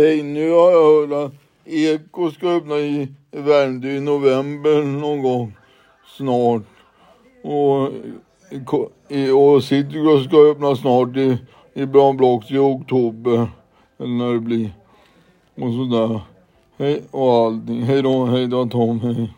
Hej, nu har jag hört att Eko ska öppna i Värmdö i november någon gång snart. Och, och Citygross ska öppna snart i, i Brown Blocks i oktober. Eller när det blir. Och sådär. Hej och allting. Hej då, hej då Tom, hej.